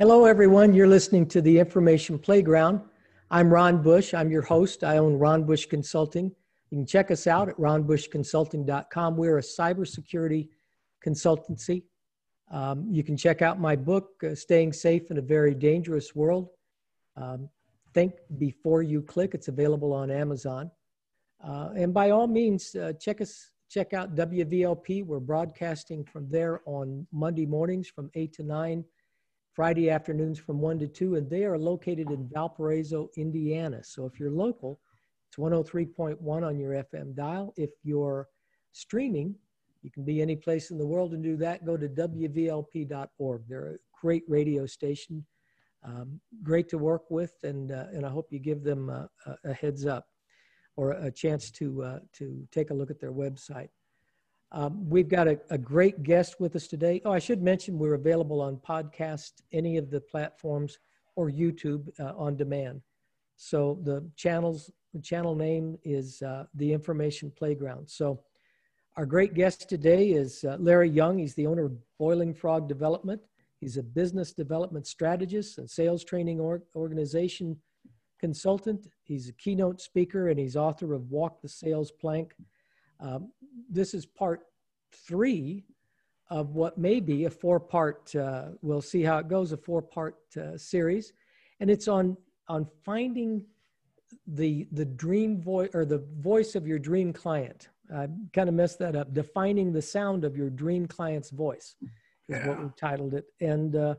Hello, everyone. You're listening to the Information Playground. I'm Ron Bush. I'm your host. I own Ron Bush Consulting. You can check us out at ronbushconsulting.com. We're a cybersecurity consultancy. Um, you can check out my book, uh, Staying Safe in a Very Dangerous World. Um, think before you click. It's available on Amazon. Uh, and by all means, uh, check us. Check out WVLP. We're broadcasting from there on Monday mornings from 8 to 9 Friday afternoons from 1 to 2, and they are located in Valparaiso, Indiana. So if you're local, it's 103.1 on your FM dial. If you're streaming, you can be any place in the world and do that. Go to WVLP.org. They're a great radio station, um, great to work with, and, uh, and I hope you give them a, a heads up or a chance to, uh, to take a look at their website. Um, we've got a, a, great guest with us today. Oh, I should mention we're available on podcast, any of the platforms, or YouTube uh, on demand. So the channels, the channel name is uh, the Information Playground. So our great guest today is uh, Larry Young. He's the owner of Boiling Frog Development. He's a business development strategist and sales training or, organization consultant. He's a keynote speaker and he's author of Walk the Sales Plank um, this is part three of what may be a four part, uh, we'll see how it goes, a four part uh, series. And it's on, on finding the, the dream voice or the voice of your dream client. I kind of messed that up. Defining the sound of your dream client's voice is yeah. what we titled it. And, uh,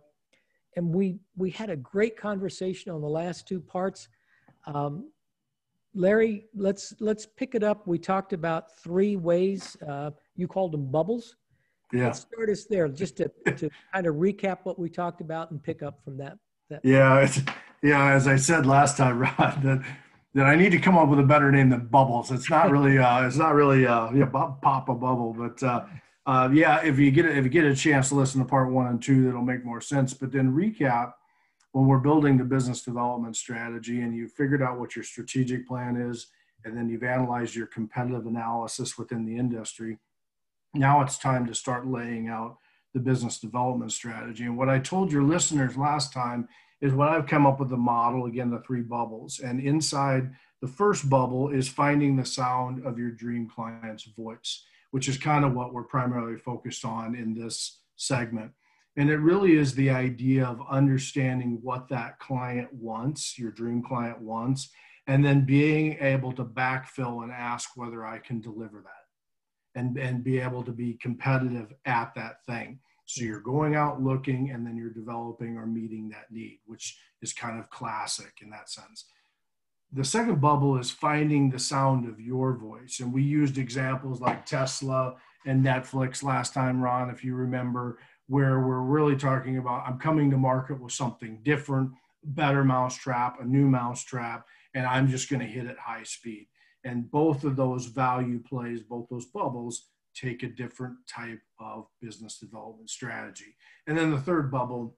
and we, we had a great conversation on the last two parts. Um, Larry, let's let's pick it up. We talked about three ways. Uh, you called them bubbles. Yeah. Let's start us there, just to, to kind of recap what we talked about and pick up from that. that yeah, it's, yeah. As I said last time, Ron, that that I need to come up with a better name than bubbles. It's not really. Uh, it's not really. Uh, yeah, pop a bubble, but. Uh, uh, yeah, if you get if you get a chance to listen to part one and two, that'll make more sense. But then recap when we're building the business development strategy and you've figured out what your strategic plan is, and then you've analyzed your competitive analysis within the industry, now it's time to start laying out the business development strategy. And what I told your listeners last time is what I've come up with the model, again, the three bubbles. And inside the first bubble is finding the sound of your dream client's voice, which is kind of what we're primarily focused on in this segment. And it really is the idea of understanding what that client wants, your dream client wants, and then being able to backfill and ask whether I can deliver that and, and be able to be competitive at that thing. So you're going out looking and then you're developing or meeting that need, which is kind of classic in that sense. The second bubble is finding the sound of your voice. And we used examples like Tesla and Netflix last time, Ron, if you remember, where we're really talking about I'm coming to market with something different, better mousetrap, a new mousetrap, and I'm just going to hit it high speed. And both of those value plays, both those bubbles, take a different type of business development strategy. And then the third bubble,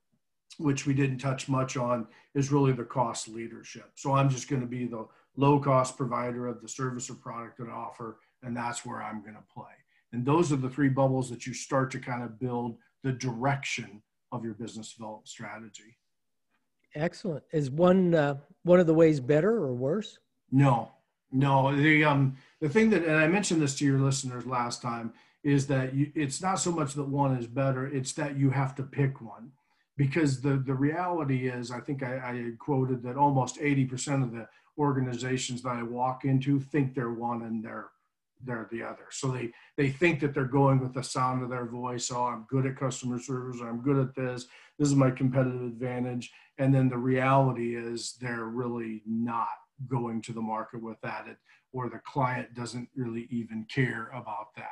which we didn't touch much on, is really the cost leadership. So I'm just going to be the low cost provider of the service or product that I offer, and that's where I'm going to play. And those are the three bubbles that you start to kind of build the direction of your business development strategy. Excellent. Is one uh, one of the ways better or worse? No, no. The um the thing that and I mentioned this to your listeners last time is that you, it's not so much that one is better; it's that you have to pick one, because the the reality is, I think I, I quoted that almost eighty percent of the organizations that I walk into think they're one and they're they're the other. So they they think that they're going with the sound of their voice. Oh, I'm good at customer service. I'm good at this. This is my competitive advantage. And then the reality is they're really not going to the market with that, it, or the client doesn't really even care about that.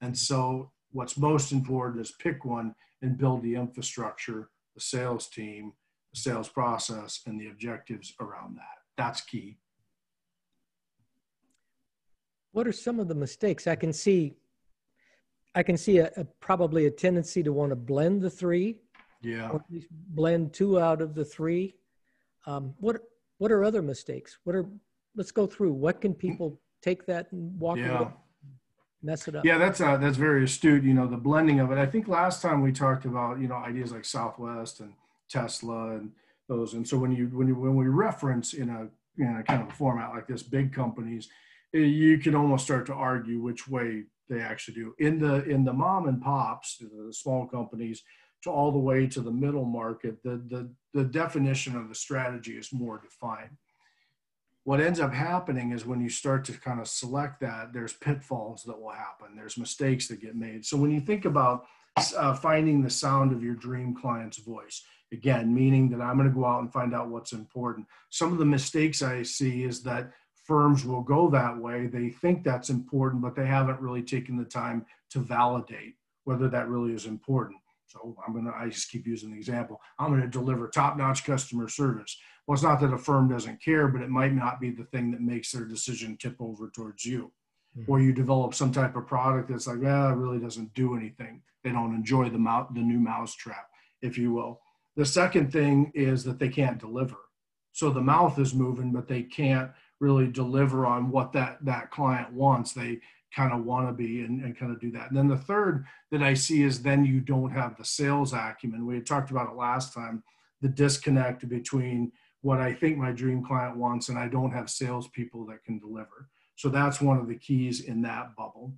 And so what's most important is pick one and build the infrastructure, the sales team, the sales process, and the objectives around that. That's key. What are some of the mistakes I can see? I can see a, a probably a tendency to want to blend the three. Yeah. Or blend two out of the three. Um, what What are other mistakes? What are Let's go through. What can people take that and walk yeah. away? Mess it up. Yeah, that's uh, that's very astute. You know, the blending of it. I think last time we talked about you know ideas like Southwest and Tesla and those. And so when you when you when we reference in a you know kind of a format like this, big companies, you can almost start to argue which way they actually do. In the in the mom and pops, the small companies, to all the way to the middle market, the the the definition of the strategy is more defined. What ends up happening is when you start to kind of select that, there's pitfalls that will happen. There's mistakes that get made. So when you think about uh, finding the sound of your dream client's voice, again, meaning that I'm going to go out and find out what's important. Some of the mistakes I see is that firms will go that way. They think that's important, but they haven't really taken the time to validate whether that really is important. So I'm going to, I just keep using the example. I'm going to deliver top notch customer service. Well, it's not that a firm doesn't care, but it might not be the thing that makes their decision tip over towards you. Mm-hmm. Or you develop some type of product that's like, well, it really doesn't do anything. They don't enjoy the, mou- the new mousetrap, if you will. The second thing is that they can't deliver. So the mouth is moving, but they can't really deliver on what that that client wants. They kind of want to be and, and kind of do that. And then the third that I see is then you don't have the sales acumen. We had talked about it last time, the disconnect between what I think my dream client wants and I don't have salespeople that can deliver. So that's one of the keys in that bubble.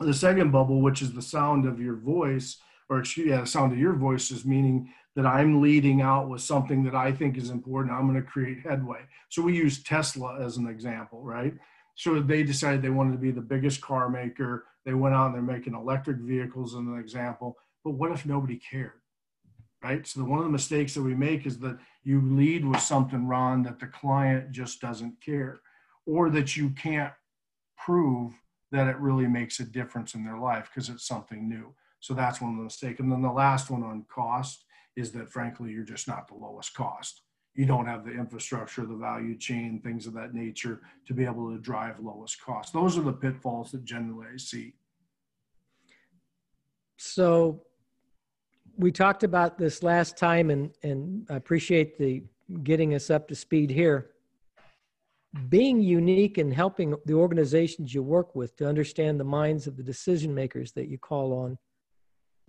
The second bubble, which is the sound of your voice, or excuse yeah, the sound of your voice is meaning that I'm leading out with something that I think is important. I'm going to create headway. So we use Tesla as an example, right? So they decided they wanted to be the biggest car maker. They went out and they're making electric vehicles as an example. But what if nobody cared? Right. So the, one of the mistakes that we make is that you lead with something, Ron, that the client just doesn't care, or that you can't prove that it really makes a difference in their life because it's something new. So that's one of the mistakes. And then the last one on cost is that frankly, you're just not the lowest cost. You don't have the infrastructure, the value chain, things of that nature to be able to drive lowest cost. Those are the pitfalls that generally I see. So we talked about this last time and, and I appreciate the getting us up to speed here. Being unique and helping the organizations you work with to understand the minds of the decision makers that you call on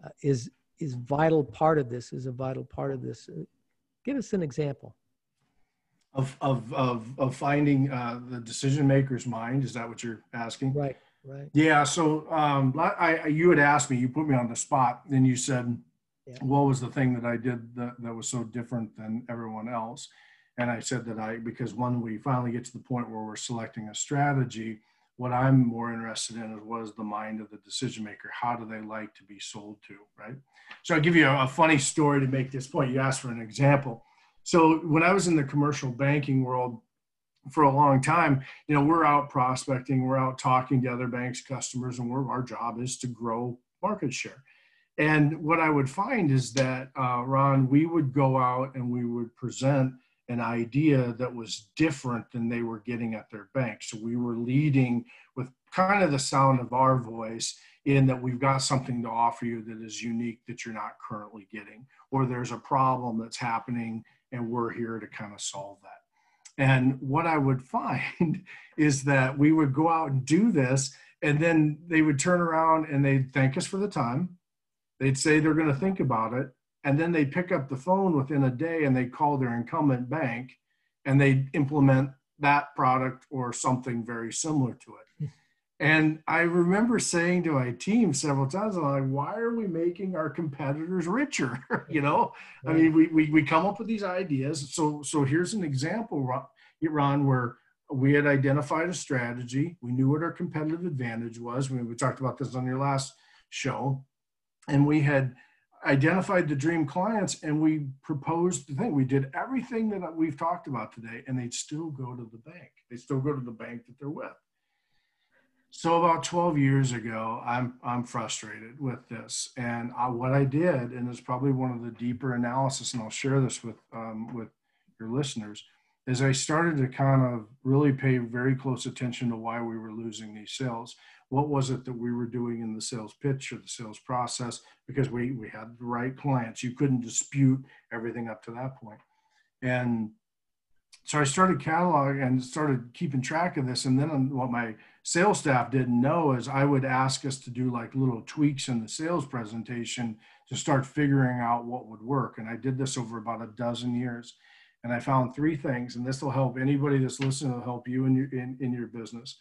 uh, is is vital part of this is a vital part of this. Uh, give us an example. Of of of, of finding uh, the decision maker's mind is that what you're asking? Right right. Yeah so um, I, I you had asked me you put me on the spot and you said yeah. what was the thing that i did that, that was so different than everyone else? And i said that i because when we finally get to the point where we're selecting a strategy what I'm more interested in is what is the mind of the decision maker? How do they like to be sold to, right? So I'll give you a, a, funny story to make this point. You asked for an example. So when I was in the commercial banking world for a long time, you know, we're out prospecting, we're out talking to other banks, customers, and our job is to grow market share. And what I would find is that, uh, Ron, we would go out and we would present an idea that was different than they were getting at their bank. So we were leading with kind of the sound of our voice in that we've got something to offer you that is unique that you're not currently getting, or there's a problem that's happening and we're here to kind of solve that. And what I would find is that we would go out and do this, and then they would turn around and they'd thank us for the time. They'd say they're going to think about it and then they pick up the phone within a day and they call their incumbent bank and they implement that product or something very similar to it. Hmm. And I remember saying to my team several times, I'm like, why are we making our competitors richer? you know, right. I mean, we, we, we come up with these ideas. So, so here's an example, Ron, where we had identified a strategy. We knew what our competitive advantage was. We, we talked about this on your last show. And we had identified the dream clients and we proposed the thing. We did everything that we've talked about today, and they'd still go to the bank. They still go to the bank that they're with. So about 12 years ago, I'm I'm frustrated with this, and I, what I did, and it's probably one of the deeper analysis, and I'll share this with um, with your listeners, is I started to kind of really pay very close attention to why we were losing these sales what was it that we were doing in the sales pitch or the sales process because we we had the right clients you couldn't dispute everything up to that point. and so i started cataloging and started keeping track of this and then what my sales staff didn't know is i would ask us to do like little tweaks in the sales presentation to start figuring out what would work. And I did this over about a dozen years. And I found three things, and this will help anybody that's listening, will help you in your in, in your business.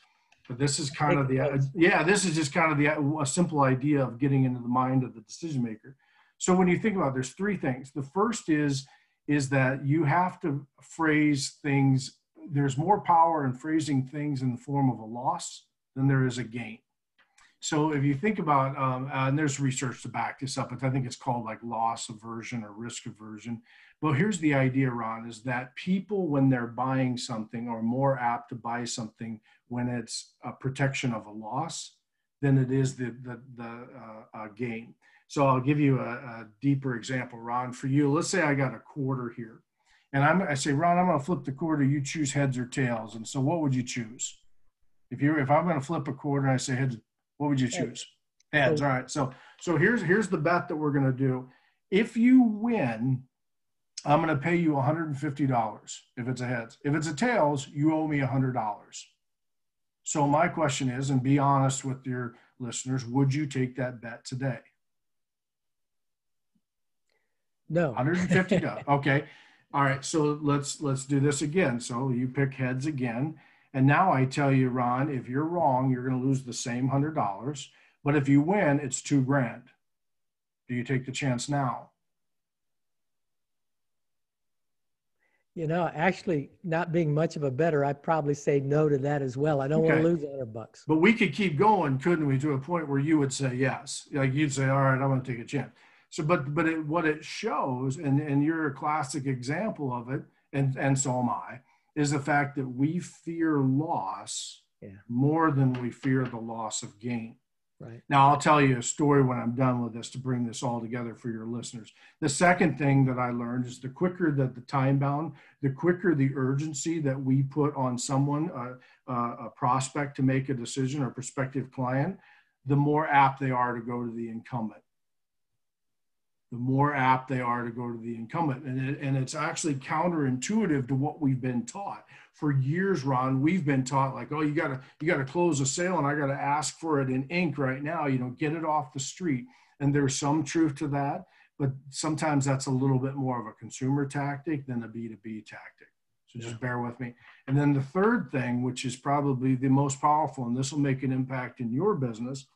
But this is kind of the yeah, this is just kind of the a simple idea of getting into the mind of the decision maker. So when you think about it, there's three things. The first is is that you have to phrase things. There's more power in phrasing things in the form of a loss than there is a gain. So if you think about, um, uh, and there's research to back this up, but I think it's called like loss aversion or risk aversion. Well, here's the idea, Ron, is that people, when they're buying something, are more apt to buy something when it's a protection of a loss than it is the, the, the uh, uh, gain. So I'll give you a, a, deeper example, Ron. For you, let's say I got a quarter here. And I'm, I say, Ron, I'm going to flip the quarter. You choose heads or tails. And so what would you choose? If you're, if I'm going to flip a quarter and I say heads, what would you choose? Heads. All right. So, so here's, here's the bet that we're going to do. If you win, I'm going to pay you $150 if it's a heads. If it's a tails, you owe me $100. So my question is, and be honest with your listeners, would you take that bet today? No. $150. okay. All right. So let's let's do this again. So you pick heads again. And now I tell you, Ron, if you're wrong, you're going to lose the same hundred dollars. But if you win, it's two grand. Do you take the chance now? You know, actually, not being much of a bettor, I'd probably say no to that as well. I don't okay. want to lose hundred bucks. But we could keep going, couldn't we, to a point where you would say yes? Like you'd say, all right, I'm going to take a chance. So, but but it, what it shows, and and you're a classic example of it, and and so am I, is the fact that we fear loss yeah. more than we fear the loss of gain. Right. Now, I'll tell you a story when I'm done with this to bring this all together for your listeners. The second thing that I learned is the quicker that the time bound, the quicker the urgency that we put on someone, uh, uh, a prospect to make a decision or prospective client, the more apt they are to go to the incumbent the more apt they are to go to the incumbent. And, it, and it's actually counterintuitive to what we've been taught. For years, Ron, we've been taught like, oh, you gotta you gotta close a sale and I gotta ask for it in ink right now, you know, get it off the street. And there's some truth to that, but sometimes that's a little bit more of a consumer tactic than a B2B tactic. So just yeah. bear with me. And then the third thing, which is probably the most powerful, and this will make an impact in your business,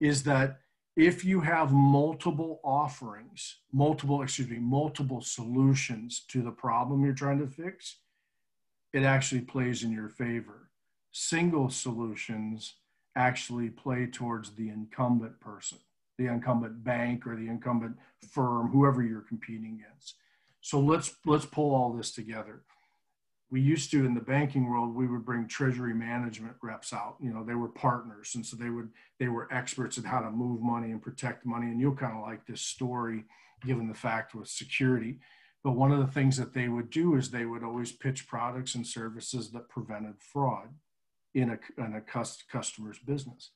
is that if you have multiple offerings, multiple, excuse me, multiple solutions to the problem you're trying to fix, it actually plays in your favor. Single solutions actually play towards the incumbent person, the incumbent bank or the incumbent firm, whoever you're competing against. So let's let's pull all this together we used to in the banking world we would bring treasury management reps out. You know they were partners and so they would they were experts at how to move money and protect money and you'll kind of like this story given the fact with security. But one of the things that they would do is they would always pitch products and services that prevented fraud in a, in a customer's business.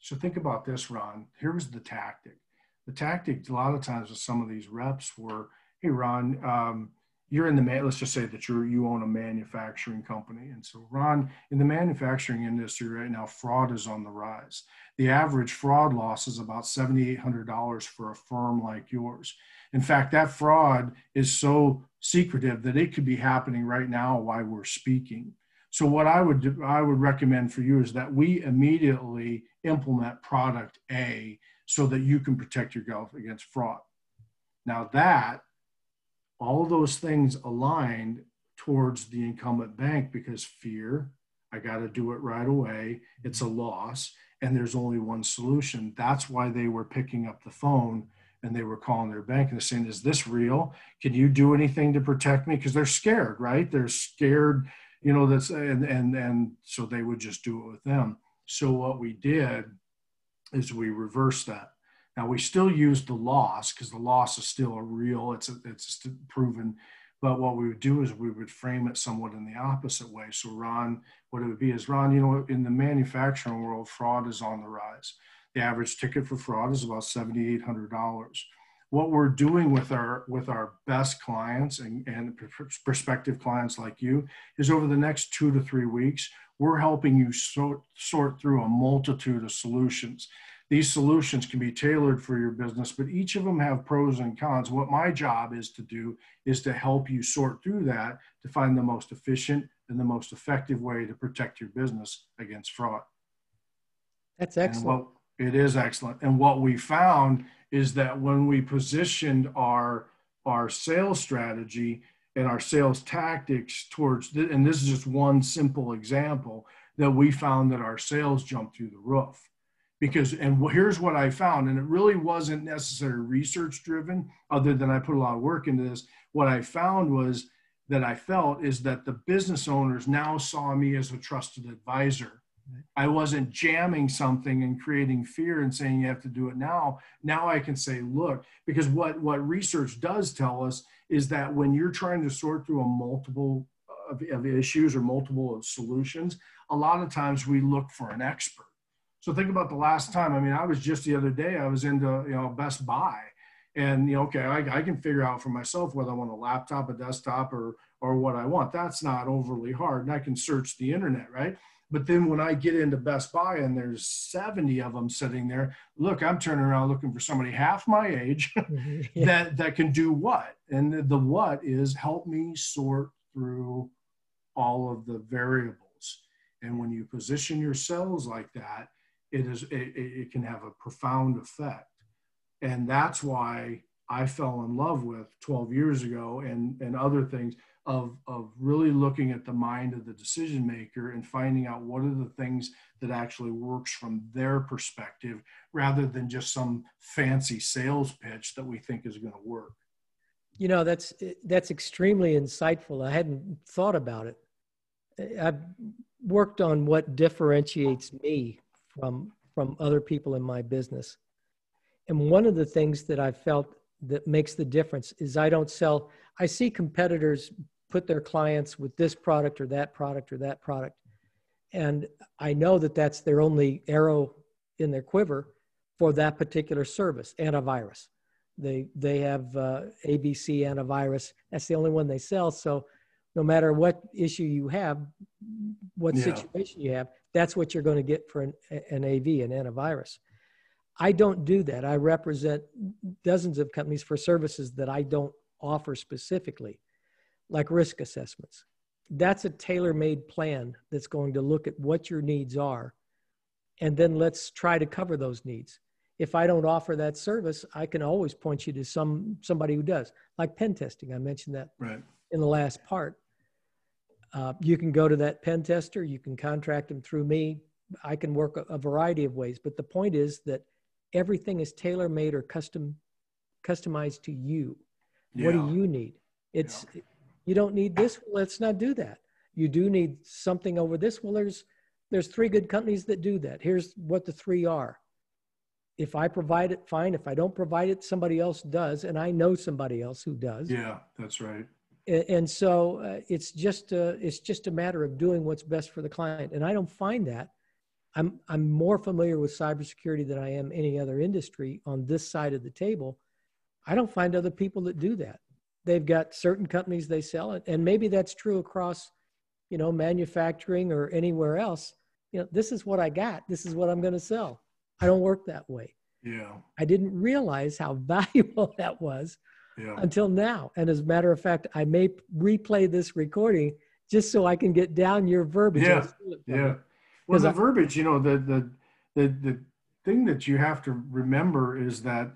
So think about this ron. Here was the tactic. The tactic a lot of times with some of these reps were hey ron um, you're in the let's just say that you you own a manufacturing company. And so ron in the manufacturing industry right now fraud is on the rise. The average fraud loss is about $7800 for a firm like yours. In fact that fraud is so secretive that it could be happening right now while we're speaking. So what i would do, i would recommend for you is that we immediately implement product a so that you can protect yourself against fraud. Now that all those things aligned towards the incumbent bank because fear, I got to do it right away, it's a loss, and there's only one solution. That's why they were picking up the phone and they were calling their bank and saying, Is this real? Can you do anything to protect me? Because they're scared, right? They're scared, you know, that's and and and so they would just do it with them. So what we did is we reversed that. Now we still use the loss because the loss is still a real, it's a, it's proven. But what we would do is we would frame it somewhat in the opposite way. So Ron, what it would be is Ron, you know, in the manufacturing world, fraud is on the rise. The average ticket for fraud is about seventy eight hundred dollars. What we're doing with our with our best clients and, and prospective clients like you is over the next two to three weeks, we're helping you sort, sort through a multitude of solutions these solutions can be tailored for your business, but each of them have pros and cons. What my job is to do is to help you sort through that to find the most efficient and the most effective way to protect your business against fraud. That's excellent. What, it is excellent. And what we found is that when we positioned our our sales strategy and our sales tactics towards and this is just one simple example that we found that our sales jumped through the roof because and here's what i found and it really wasn't necessarily research driven other than i put a lot of work into this what i found was that i felt is that the business owners now saw me as a trusted advisor I wasn't jamming something and creating fear and saying you have to do it now. Now I can say, look, because what, what research does tell us is that when you're trying to sort through a multiple of, of issues or multiple of solutions, a lot of times we look for an expert. So think about the last time. I mean, I was just the other day, I was into, you know, Best Buy and, you know, okay, I, I can figure out for myself whether I want a laptop, a desktop or, or what I want. That's not overly hard. And I can search the internet, right? But then when I get into Best Buy and there's 70 of them sitting there, look, I'm turning around looking for somebody half my age mm-hmm. yeah. that, that can do what? And the, the what is help me sort through all of the variables. And when you position yourselves like that, it is it, it can have a profound effect. And that's why I fell in love with 12 years ago and, and other things of, of really looking at the mind of the decision maker and finding out what are the things that actually works from their perspective rather than just some fancy sales pitch that we think is going to work. You know that's that's extremely insightful. I hadn't thought about it. I've worked on what differentiates me from from other people in my business and one of the things that i felt that makes the difference is i don't sell i see competitors put their clients with this product or that product or that product. And I know that that's their only arrow in their quiver for that particular service, antivirus. They, they have uh, ABC antivirus. That's the only one they sell. So no matter what issue you have, what yeah. situation you have, that's what you're going to get for an, an AV, an antivirus. I don't do that. I represent dozens of companies for services that I don't offer specifically like risk assessments. That's a tailor made plan that's going to look at what your needs are. And then let's try to cover those needs. If I don't offer that service, I can always point you to some somebody who does, like pen testing. I mentioned that right. in the last part. Uh, you can go to that pen tester. You can contract them through me. I can work a, a variety of ways. But the point is that everything is tailor made or custom customized to you. Yeah. What do you need? It's yeah you don't need this well, let's not do that you do need something over this well there's there's three good companies that do that here's what the three are if i provide it fine if i don't provide it somebody else does and i know somebody else who does yeah that's right and, and so uh, it's just a, it's just a matter of doing what's best for the client and i don't find that. I'm i'm more familiar with cybersecurity than i am any other industry on this side of the table. I don't find other people that do that. They've got certain companies they sell it and maybe that's true across you know manufacturing or anywhere else. You know this is what i got. This is what i'm going to sell. I don't work that way. Yeah. I didn't realize how valuable that was yeah. until now and as a matter of fact i may replay this recording just so i can get down your verbiage yeah yeah well the I, verbiage you know the the the the thing that you have to remember is that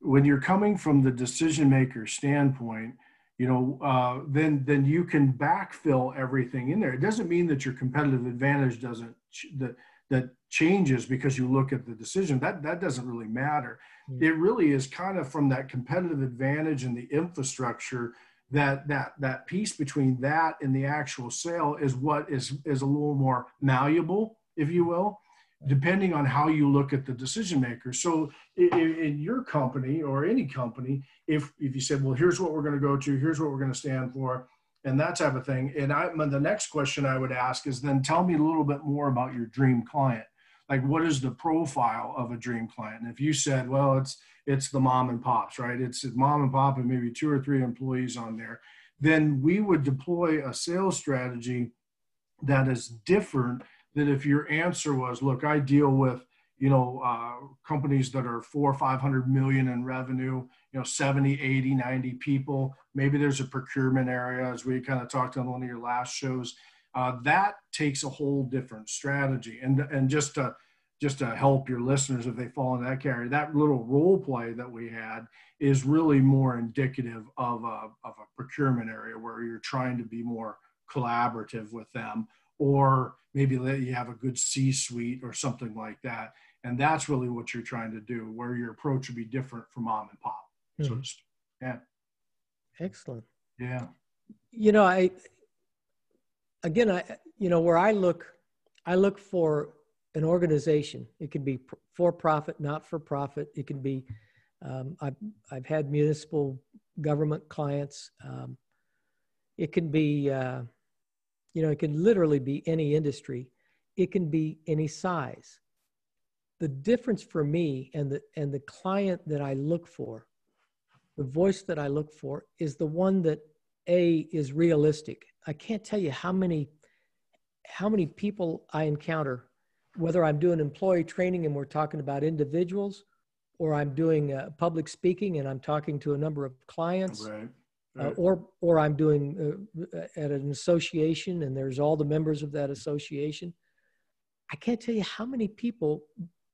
when you're coming from the decision maker standpoint, you know, uh, then then you can backfill everything in there. It doesn't mean that your competitive advantage doesn't ch- that that changes because you look at the decision. That that doesn't really matter. It really is kind of from that competitive advantage and the infrastructure that that that piece between that and the actual sale is what is is a little more malleable, if you will depending on how you look at the decision maker. So in, in, your company or any company, if, if you said, well, here's what we're going to go to, here's what we're going to stand for, and that type of thing. And I, the next question I would ask is then tell me a little bit more about your dream client. Like what is the profile of a dream client? And if you said, well, it's, it's the mom and pops, right? It's mom and pop and maybe two or three employees on there. Then we would deploy a sales strategy that is different than if your answer was, look, I deal with, you know, uh, companies that are four or 500 million in revenue, you know, 70, 80, 90 people. Maybe there's a procurement area, as we kind of talked on one of your last shows. Uh, that takes a whole different strategy. And, and just to, just to help your listeners if they fall in that category, that little role play that we had is really more indicative of a, of a procurement area where you're trying to be more collaborative with them or maybe you have a good C suite or something like that. And that's really what you're trying to do, where your approach would be different from mom and pop. Mm-hmm. So yeah. Excellent. Yeah. You know, I again, I you know where I look, I look for an organization. It could be for profit, not for profit. It could be. Um, I've I've had municipal government clients. Um, it can be, uh, you know, it can literally be any industry. It can be any size the difference for me and the and the client that I look for, the voice that I look for is the one that a is realistic. I can't tell you how many how many people I encounter, whether I'm doing employee training and we're talking about individuals, or I'm doing uh, public speaking and I'm talking to a number of clients, right. Right. Uh, or or I'm doing uh, at an association and there's all the members of that association. I can't tell you how many people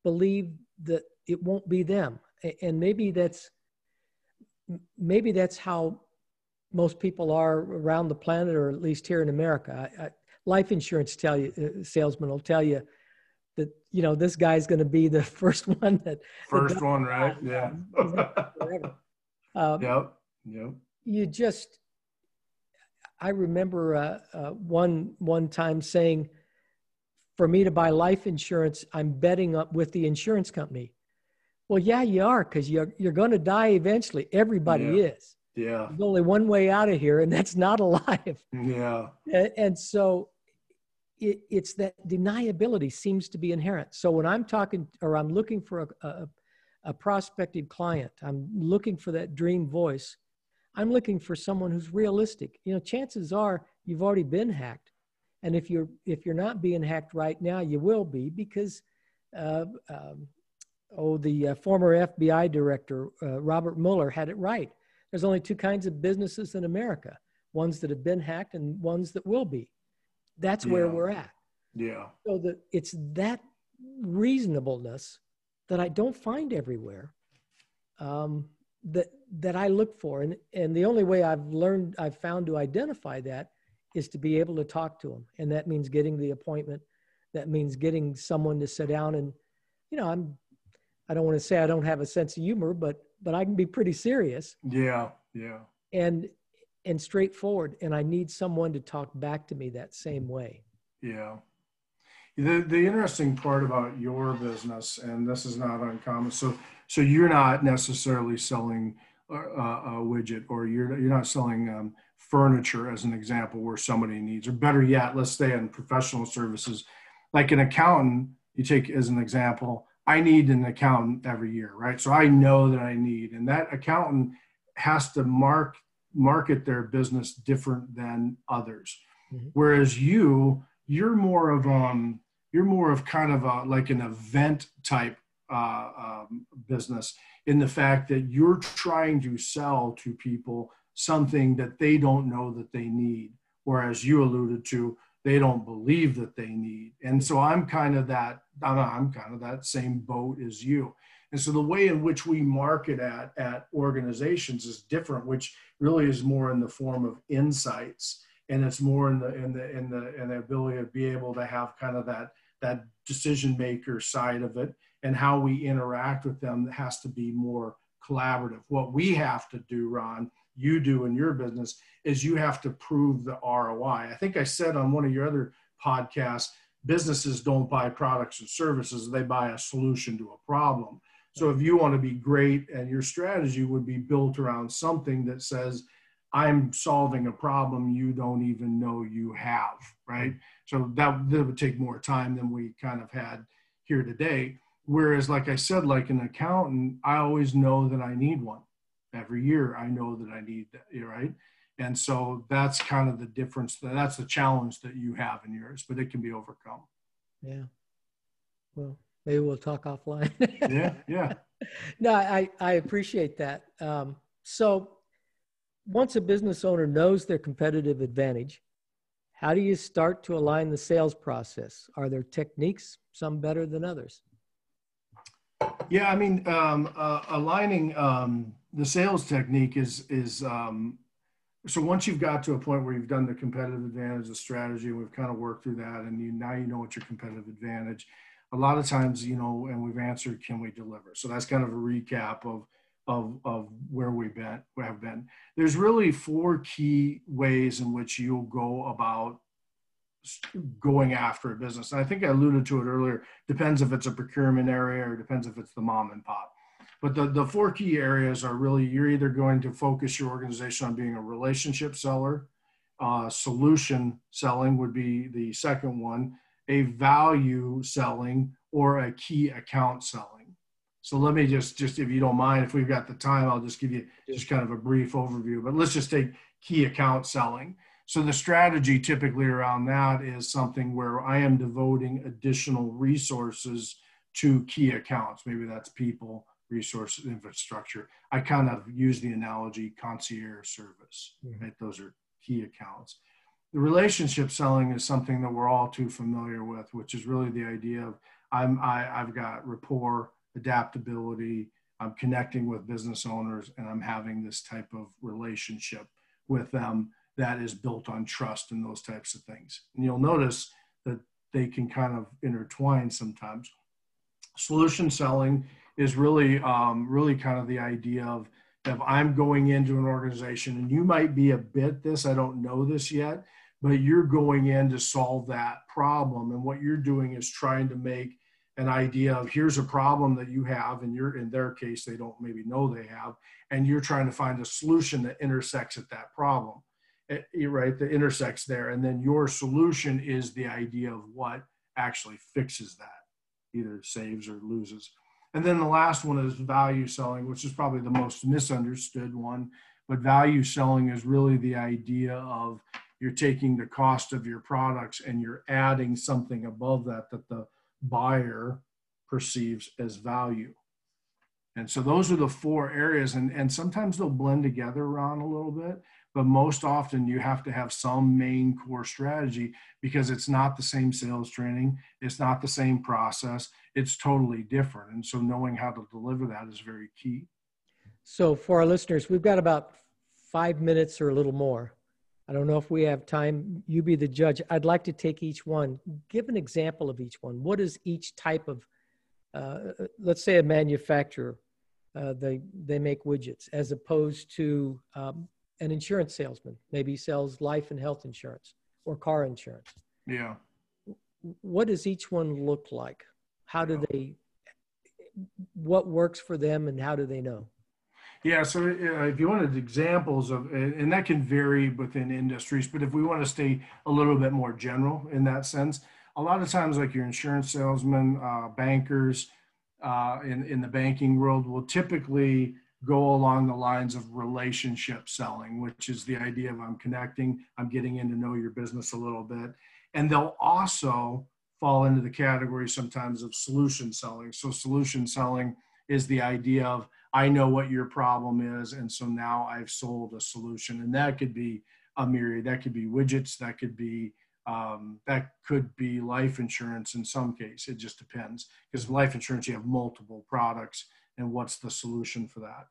believe that it won't be them and maybe that's maybe that's how most people are around the planet or at least here in america I, I, life insurance tell you uh, salesman will tell you that you know this guy's going to be the first one that first that one right yeah um, yep yep you just i remember uh, uh, one one time saying for me to buy life insurance, I'm betting up with the insurance company. Well, yeah, you are because you're you're going to die eventually. Everybody yeah. is. Yeah. There's only one way out of here, and that's not alive. Yeah. And, and so, it, it's that deniability seems to be inherent. So when I'm talking or I'm looking for a, a, a prospective client, I'm looking for that dream voice. I'm looking for someone who's realistic. You know, chances are you've already been hacked and if you're if you're not being hacked right now, you will be because uh, um, oh, the uh, former FBI director uh, Robert Mueller had it right. There's only two kinds of businesses in America: ones that have been hacked and ones that will be. That's yeah. where we're at. Yeah. So that it's that reasonableness that I don't find everywhere. Um, that that I look for, and and the only way I've learned, I've found to identify that is to be able to talk to them. And that means getting the appointment. That means getting someone to sit down and, you know, I'm, I don't want to say I don't have a sense of humor, but, but I can be pretty serious. Yeah. Yeah. And, and straightforward. And I need someone to talk back to me that same way. Yeah. The, the interesting part about your business, and this is not uncommon. So, so you're not necessarily selling a, a widget or you're, you're not selling, um, furniture as an example where somebody needs, or better yet, let's stay in professional services. Like an accountant, you take as an example, I need an accountant every year, right? So I know that I need, and that accountant has to mark market their business different than others. Mm-hmm. Whereas you, you're more of um, you're more of kind of a like an event type uh, um, business in the fact that you're trying to sell to people something that they don't know that they need. Whereas you alluded to, they don't believe that they need. And so I'm kind of that, I'm kind of that same boat as you. And so the way in which we market at, at organizations is different, which really is more in the form of insights. And it's more in the in the in the in the ability to be able to have kind of that that decision maker side of it and how we interact with them has to be more collaborative. What we have to do, Ron, you do in your business is you have to prove the ROI. I think I said on one of your other podcasts, businesses don't buy products and services, they buy a solution to a problem. So if you want to be great and your strategy would be built around something that says, I'm solving a problem you don't even know you have, right? So that, that would take more time than we kind of had here today. Whereas, like I said, like an accountant, I always know that I need one every year i know that i need that right and so that's kind of the difference that's the challenge that you have in yours but it can be overcome yeah well Maybe we'll talk offline. yeah, yeah. No, I, I appreciate that. Um, so once a business owner knows their competitive advantage, how do you start to align the sales process? Are there techniques, some better than others? Yeah, I mean, um, uh, aligning um, the sales technique is is um, so once you've got to a point where you've done the competitive advantage, the strategy, and we've kind of worked through that, and you now you know what your competitive advantage. A lot of times, you know, and we've answered, can we deliver? So that's kind of a recap of of of where we've been, we have been. There's really four key ways in which you'll go about going after a business. And I think I alluded to it earlier. Depends if it's a procurement area or depends if it's the mom and pop. But the, the four key areas are really you're either going to focus your organization on being a relationship seller, uh, solution selling would be the second one, a value selling, or a key account selling. So let me just, just if you don't mind, if we've got the time, I'll just give you just kind of a brief overview. But let's just take key account selling. So the strategy typically around that is something where I am devoting additional resources to key accounts. Maybe that's people, resources, infrastructure. I kind of use the analogy concierge service, mm-hmm. right? Those are key accounts. The relationship selling is something that we're all too familiar with, which is really the idea of I'm, I, I've got rapport, adaptability, I'm connecting with business owners, and I'm having this type of relationship with them that is built on trust and those types of things. And you'll notice that they can kind of intertwine sometimes. Solution selling is really, um, really kind of the idea of if I'm going into an organization and you might be a bit this, I don't know this yet, but you're going in to solve that problem. And what you're doing is trying to make an idea of here's a problem that you have and you're in their case they don't maybe know they have and you're trying to find a solution that intersects at that problem Eh, right that intersects there and then your solution is the idea of what actually fixes that either saves or loses and then the last one is value selling which is probably the most misunderstood one. But value selling is really the idea of you're taking the cost of your products and you're adding something above that that the buyer perceives as value. And so those are the four areas. And, and sometimes they'll blend together around a little bit but most often you have to have some main core strategy because it's not the same sales training it's not the same process it's totally different. And so knowing how to deliver that is very key. So for our listeners we've got about five minutes or a little more. I don't know if we have time. You be the judge. I'd like to take each one. Give an example of each one. What is each type of uh, let's say a manufacturer uh, they they make widgets as opposed to um, an insurance salesman. Maybe sells life and health insurance or car insurance. Yeah. What does each one look like? How do they what works for them and how do they know? Yeah so uh, if you wanted examples of and that can vary within industries but if we want to stay a little bit more general in that sense a lot of times like your insurance salesmen uh, bankers uh, in, in the banking world will typically go along the lines of relationship selling, which is the idea of I'm connecting, I'm getting in to know your business a little bit. And they'll also fall into the category sometimes of solution selling. So, solution selling is the idea of I know what your problem is, and so now I've sold a solution. And that could be a myriad, that could be widgets, that could be um, that could be life insurance in some case. It just depends because life insurance you have multiple products and what's the solution for that.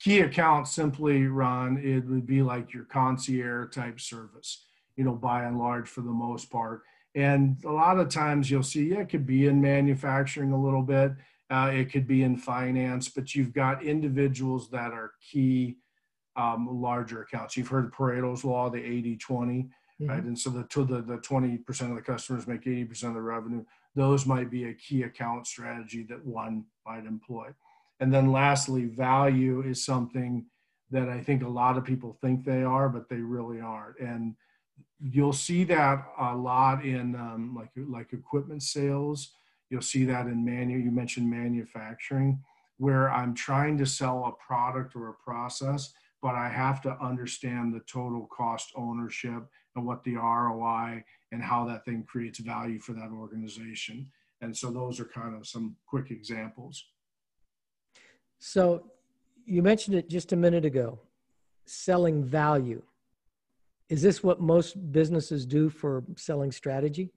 Key account simply run, it would be like your concierge type service, you know, by and large for the most part. And a lot of times you'll see, yeah, it could be in manufacturing a little bit, uh, it could be in finance, but you've got individuals that are key um, larger accounts. You've heard Pareto's law, the 80 20, mm-hmm. right? And so the, the, the 20% of the customers make 80% of the revenue. Those might be a key account strategy that one might employ. And then lastly, value is something that I think a lot of people think they are, but they really aren't. And you'll see that a lot in um, like like equipment sales. You'll see that in manu. You mentioned manufacturing, where I'm trying to sell a product or a process, but I have to understand the total cost ownership and what the ROI and how that thing creates value for that organization. And so those are kind of some quick examples. So you mentioned it just a minute ago selling value. Is this what most businesses do for selling strategy?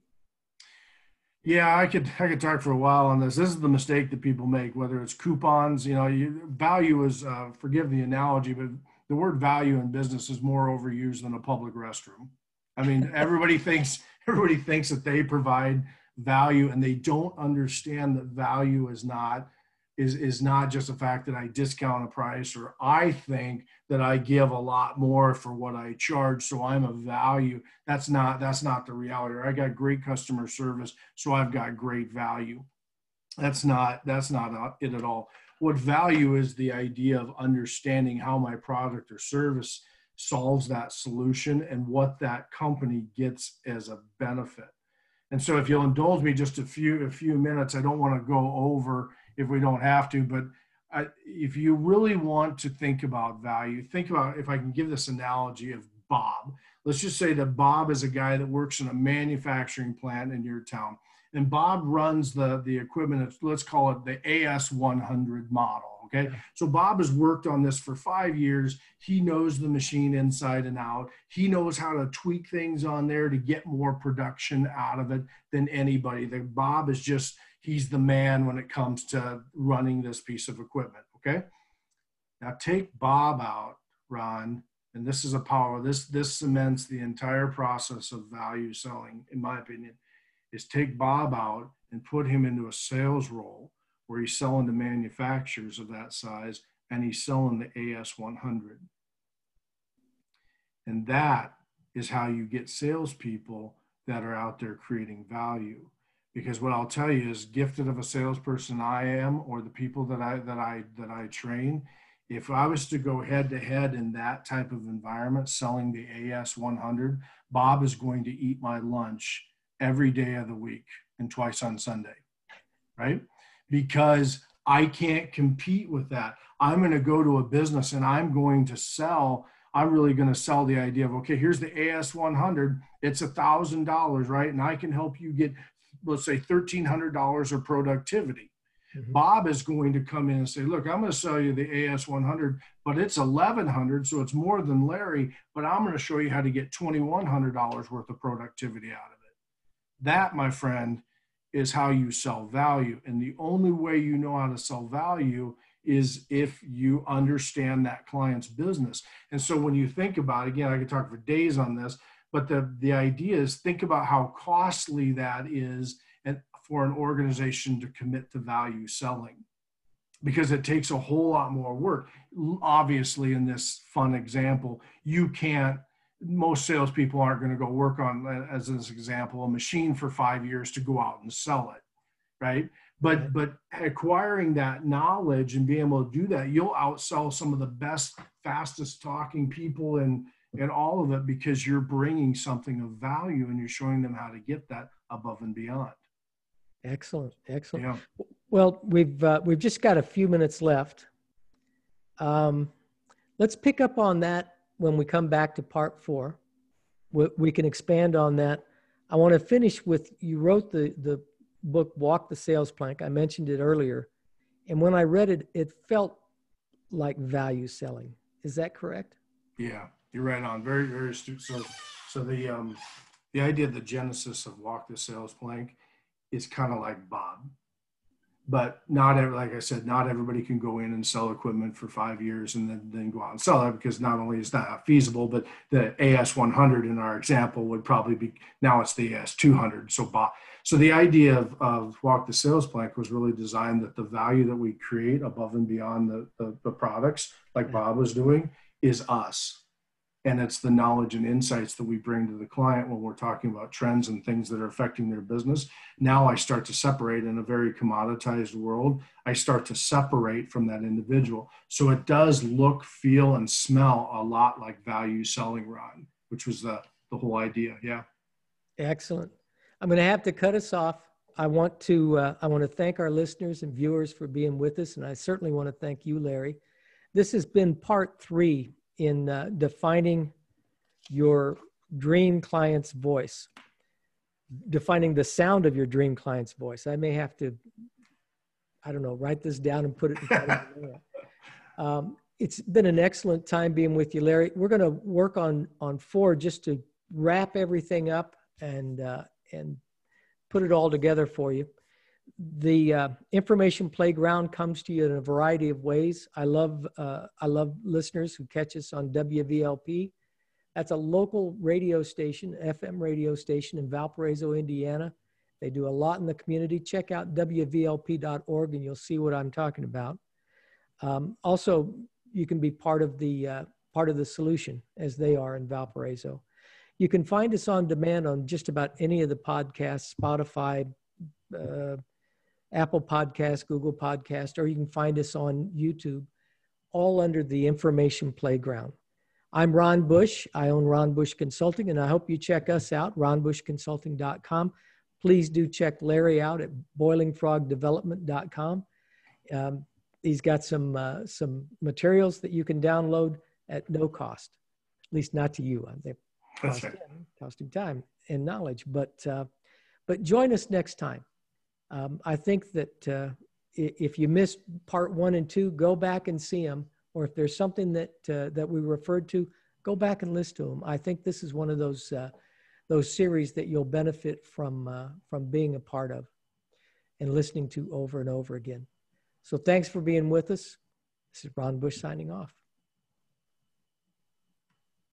Yeah, I could I could talk for a while on this. This is the mistake that people make, whether it's coupons. You know, you, value is uh, forgive the analogy, but the word value in business is more overused than a public restroom. I mean, everybody thinks everybody thinks that they provide value, and they don't understand that value is not is is not just the fact that I discount a price or I think that I give a lot more for what I charge, so I'm a value. That's not that's not the reality. I got great customer service, so I've got great value. That's not that's not uh, it at all. What value is the idea of understanding how my product or service solves that solution and what that company gets as a benefit. And so if you'll indulge me just a few a few minutes, I don't want to go over if we don't have to. But I, if you really want to think about value, think about if I can give this analogy of Bob. Let's just say that Bob is a guy that works in a manufacturing plant in your town, and Bob runs the the equipment. Let's call it the AS100 model. Okay. So Bob has worked on this for five years. He knows the machine inside and out. He knows how to tweak things on there to get more production out of it than anybody. That Bob is just he's the man when it comes to running this piece of equipment. Okay. Now take Bob out, Ron, and this is a power. This this cements the entire process of value selling, in my opinion, is take Bob out and put him into a sales role where he's selling to manufacturers of that size and he's selling the AS100. And that is how you get salespeople that are out there creating value because what I'll tell you is gifted of a salesperson I am or the people that I that I that I train if I was to go head to head in that type of environment selling the AS 100 Bob is going to eat my lunch every day of the week and twice on Sunday right because I can't compete with that I'm going to go to a business and I'm going to sell I'm really going to sell the idea of okay, here's the AS 100. It's a thousand dollars, right? And I can help you get let's say $1,300 of productivity. Mm-hmm. Bob is going to come in and say, look, I'm going to sell you the AS 100, but it's 1100 so it's more than Larry, but I'm going to show you how to get $2,100 worth of productivity out of it. That, my friend, is how you sell value. And the only way you know how to sell value is if you understand that client's business. And so when you think about, again, I could talk for days on this, but the, the idea is think about how costly that is and for an organization to commit to value selling because it takes a whole lot more work. Obviously, in this fun example, you can't, most salespeople aren't going to go work on, uh, as an example, a machine for five years to go out and sell it, right? But but acquiring that knowledge and being able to do that, you'll outsell some of the best, fastest talking people in and all of it because you're bringing something of value and you're showing them how to get that above and beyond. Excellent, excellent. Yeah. Well, we've uh, we've just got a few minutes left. Um, let's pick up on that when we come back to part four. We, we can expand on that. I want to finish with you wrote the the book Walk the Sales Plank. I mentioned it earlier, and when I read it, it felt like value selling. Is that correct? Yeah, you're right on. Very, very astute. So, so the um, the idea of the genesis of walk the sales plank is kind of like Bob, but not every, like I said, not everybody can go in and sell equipment for five years and then then go out and sell it because not only is that feasible, but the AS 100 in our example would probably be now it's the AS 200. So Bob. So the idea of, of walk the sales plank was really designed that the value that we create above and beyond the, the, the products, like Bob was doing, is us and it's the knowledge and insights that we bring to the client when we're talking about trends and things that are affecting their business. Now i start to separate in a very commoditized world. I start to separate from that individual. So it does look feel and smell a lot like value selling ron which was the the whole idea. Yeah. Excellent. I'm going to have to cut us off. I want to uh, i want to thank our listeners and viewers for being with us and i certainly want to thank you larry. This has been part three in uh, defining your dream client's voice. defining the sound of your dream client's voice. I may have to, I don't know, write this down and put it in front of you. Um, it's been an excellent time being with you, Larry. We're going to work on on four just to wrap everything up and uh, and put it all together for you. The uh, information playground comes to you in a variety of ways. I love uh, I love listeners who catch us on WVLP. That's a local radio station, FM radio station in Valparaiso, Indiana. They do a lot in the community. Check out WVLP.org and you'll see what I'm talking about. Um, also, you can be part of the uh, part of the solution as they are in Valparaiso. You can find us on demand on just about any of the podcasts, Spotify, uh, Apple Podcast, Google Podcast, or you can find us on YouTube, all under the Information Playground. I'm Ron Bush. I own Ron Bush Consulting, and I hope you check us out, ronbushconsulting.com. Please do check Larry out at boilingfrogdevelopment.com. Um, he's got some uh, some materials that you can download at no cost, at least not to you. They cost, right. him, cost him time and knowledge, but uh, but join us next time. Um, I think that uh, if you missed part one and two, go back and see them, or if there's something that uh, that we referred to, go back and listen to them. I think this is one of those uh, those series that you'll benefit from uh, from being a part of and listening to over and over again. So thanks for being with us. This is Ron Bush signing off.